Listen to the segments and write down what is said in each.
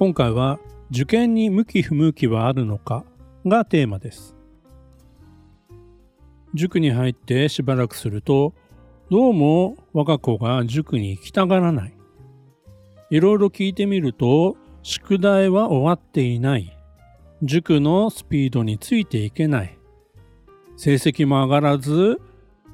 今回は受験に向き不向きはあるのかがテーマです。塾に入ってしばらくするとどうも我が子が塾に行きたがらない。いろいろ聞いてみると宿題は終わっていない。塾のスピードについていけない。成績も上がらず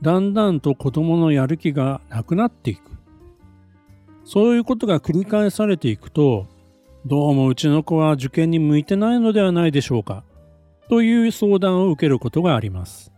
だんだんと子供のやる気がなくなっていく。そういうことが繰り返されていくとどうもうちの子は受験に向いてないのではないでしょうか。という相談を受けることがあります。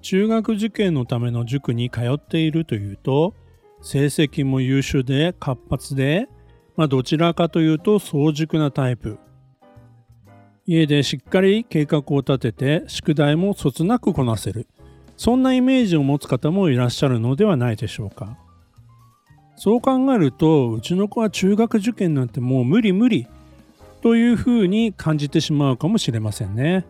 中学受験のための塾に通っているというと成績も優秀で活発で、まあ、どちらかというと早熟なタイプ。家でしっかり計画を立てて宿題もそつなくこなせる。そんなイメージを持つ方もいらっしゃるのではないでしょうか。そう考えるとうちの子は中学受験なんてもう無理無理というふうに感じてしまうかもしれませんね。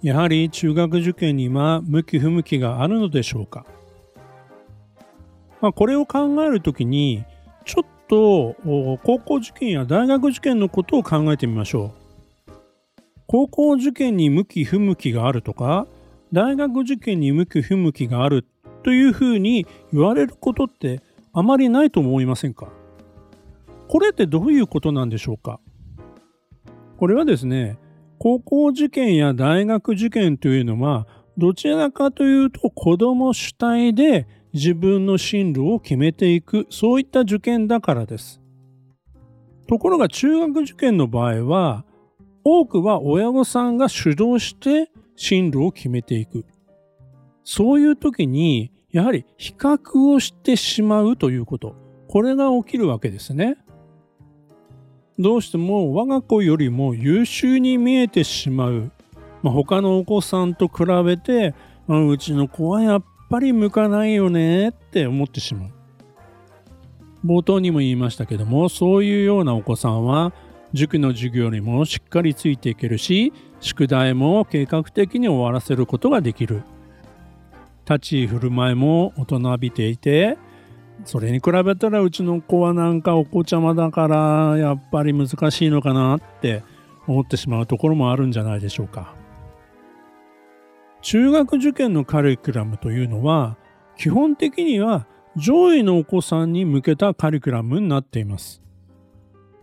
やはり中学受験には向き不向きがあるのでしょうか。まあ、これを考えるときにちょっと高校受験や大学受験のことを考えてみましょう。高校受験に向き不向きがあるとか大学受験に向き不向きがあるというふうに言われることってあまりないと思いませんか？これってどういうことなんでしょうか？これはですね、高校受験や大学受験というのは、どちらかというと子供主体で自分の進路を決めていく、そういった受験だからです。ところが中学受験の場合は、多くは親御さんが主導して進路を決めていく。そういう時にやはり比較をしてしまうということ。これが起きるわけですね。どうしても我が子よりも優秀に見えてしまう。まあ、他のお子さんと比べて、あ、うちの子はやっぱり向かないよねって思ってしまう。冒頭にも言いましたけども、そういうようなお子さんは、塾の授業にもしっかりついていけるし、宿題も計画的に終わらせることができる。立ち居振る舞いも大人びていてそれに比べたらうちの子はなんかお子ちゃまだからやっぱり難しいのかなって思ってしまうところもあるんじゃないでしょうか。中学受験のカリキュラムというのは基本的には上位のお子さんに向けたカリキュラムになっています。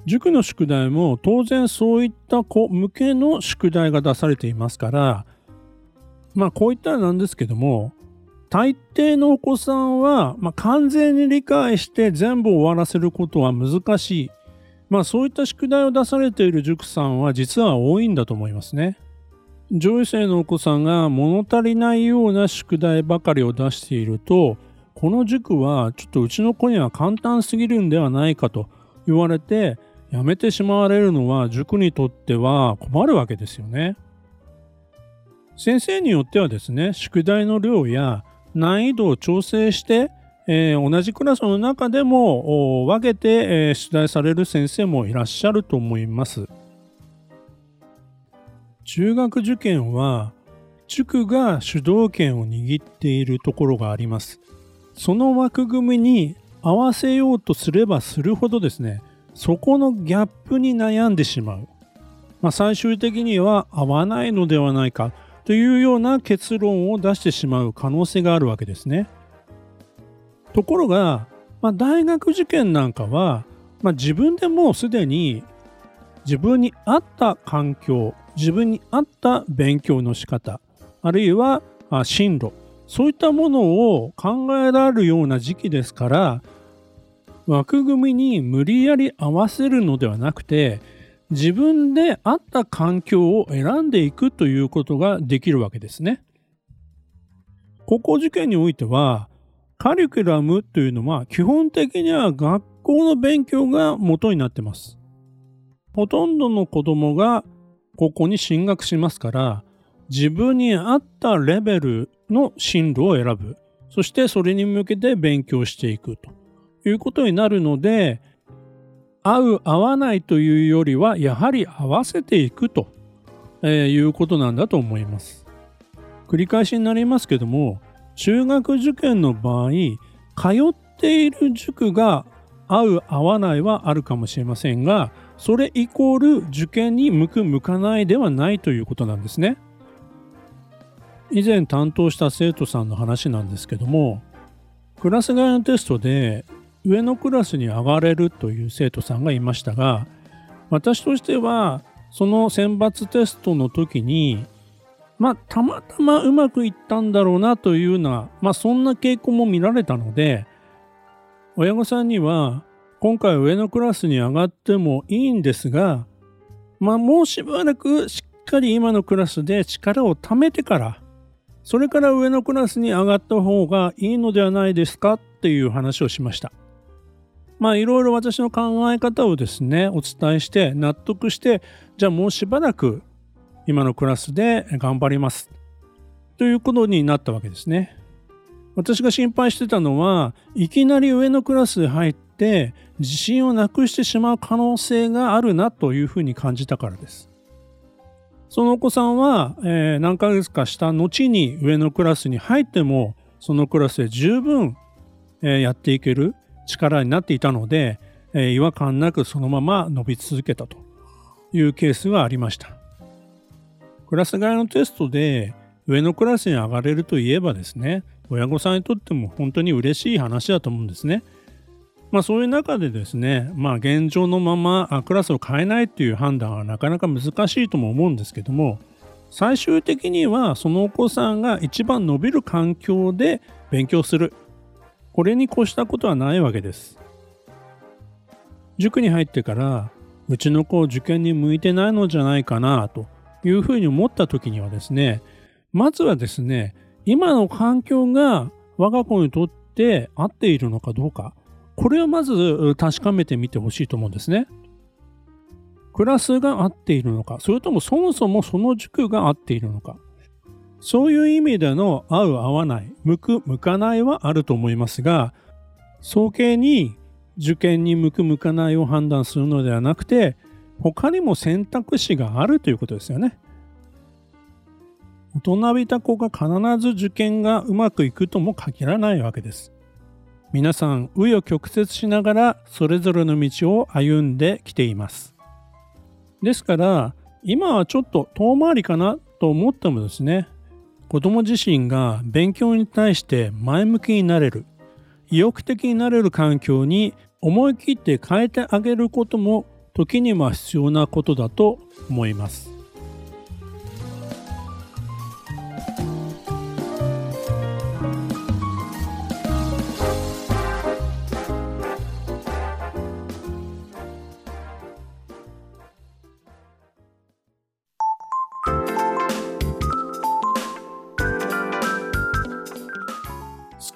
塾の宿題も当然そういった子向けの宿題が出されていますからまあこういったらなんですけども大抵のお子さんは、まあ、完全に理解して全部終わらせることは難しい。まあそういった宿題を出されている塾さんは実は多いんだと思いますね。上位生のお子さんが物足りないような宿題ばかりを出していると、この塾はちょっとうちの子には簡単すぎるんではないかと言われて、やめてしまわれるのは塾にとっては困るわけですよね。先生によってはですね、宿題の量や難易度を調整して、えー、同じクラスの中でも分けて、えー、出題される先生もいらっしゃると思います。中学受験は塾が主導権を握っているところがあります。その枠組みに合わせようとすればするほどですね、そこのギャップに悩んでしまう。まあ、最終的には合わないのではないかというような結論を出してしまう可能性があるわけですね。ところが、まあ、大学受験なんかは、まあ、自分でもうすでに自分に合った環境自分に合った勉強の仕方あるいは進路そういったものを考えられるような時期ですから枠組みに無理やり合わせるのではなくて自分で合った環境を選んでいくということができるわけですね。高校受験においてはカリキュラムというのは基本的には学校の勉強が元になってます。ほとんどの子供が高校に進学しますから自分に合ったレベルの進路を選ぶ。そしてそれに向けて勉強していくということになるので合う合わないというよりはやはり合わせていくと、えいうことなんだと思います。繰り返しになりますけども中学受験の場合通っている塾が合う合わないはあるかもしれませんがそれイコール受験に向く向かないではないということなんですね。以前担当した生徒さんの話なんですけどもクラス外のテストで上のクラスに上がれるという生徒さんがいましたが私としてはその選抜テストの時にまあたまたまうまくいったんだろうなというようなまあそんな傾向も見られたので親御さんには今回上のクラスに上がってもいいんですがまあもうしばらくしっかり今のクラスで力を貯めてからそれから上のクラスに上がった方がいいのではないですかっていう話をしました。まあいろいろ私の考え方をですね、お伝えして納得して、じゃあもうしばらく今のクラスで頑張ります。ということになったわけですね。私が心配してたのは、いきなり上のクラスへ入って自信をなくしてしまう可能性があるなというふうに感じたからです。そのお子さんは、えー、何ヶ月かした後に上のクラスに入ってもそのクラスで十分、えー、やっていける力になっていたので、え、違和感なくそのまま伸び続けたというケースがありました。クラス替えのテストで上のクラスに上がれるといえばですね親御さんにとっても本当に嬉しい話だと思うんですね。まあそういう中でですね、まあ現状のままクラスを変えないっていう判断はなかなか難しいとも思うんですけども、最終的にはそのお子さんが一番伸びる環境で勉強する。これに越したことはないわけです。塾に入ってから、うちの子受験に向いてないのじゃないかなというふうに思った時にはですね、まずはですね、今の環境が我が子にとって合っているのかどうか、これをまず確かめてみてほしいと思うんですね。クラスが合っているのか、それともそもそもその塾が合っているのか。そういう意味での合う合わない、向く向かないはあると思いますが、早計に受験に向く向かないを判断するのではなくて、他にも選択肢があるということですよね。大人びた子が必ず受験がうまくいくとも限らないわけです。皆さん紆余曲折しながらそれぞれの道を歩んできていますですから今はちょっと遠回りかなと思ってもですね子ども自身が勉強に対して前向きになれる。意欲的になれる環境に思い切って変えてあげることも時には必要なことだと思います。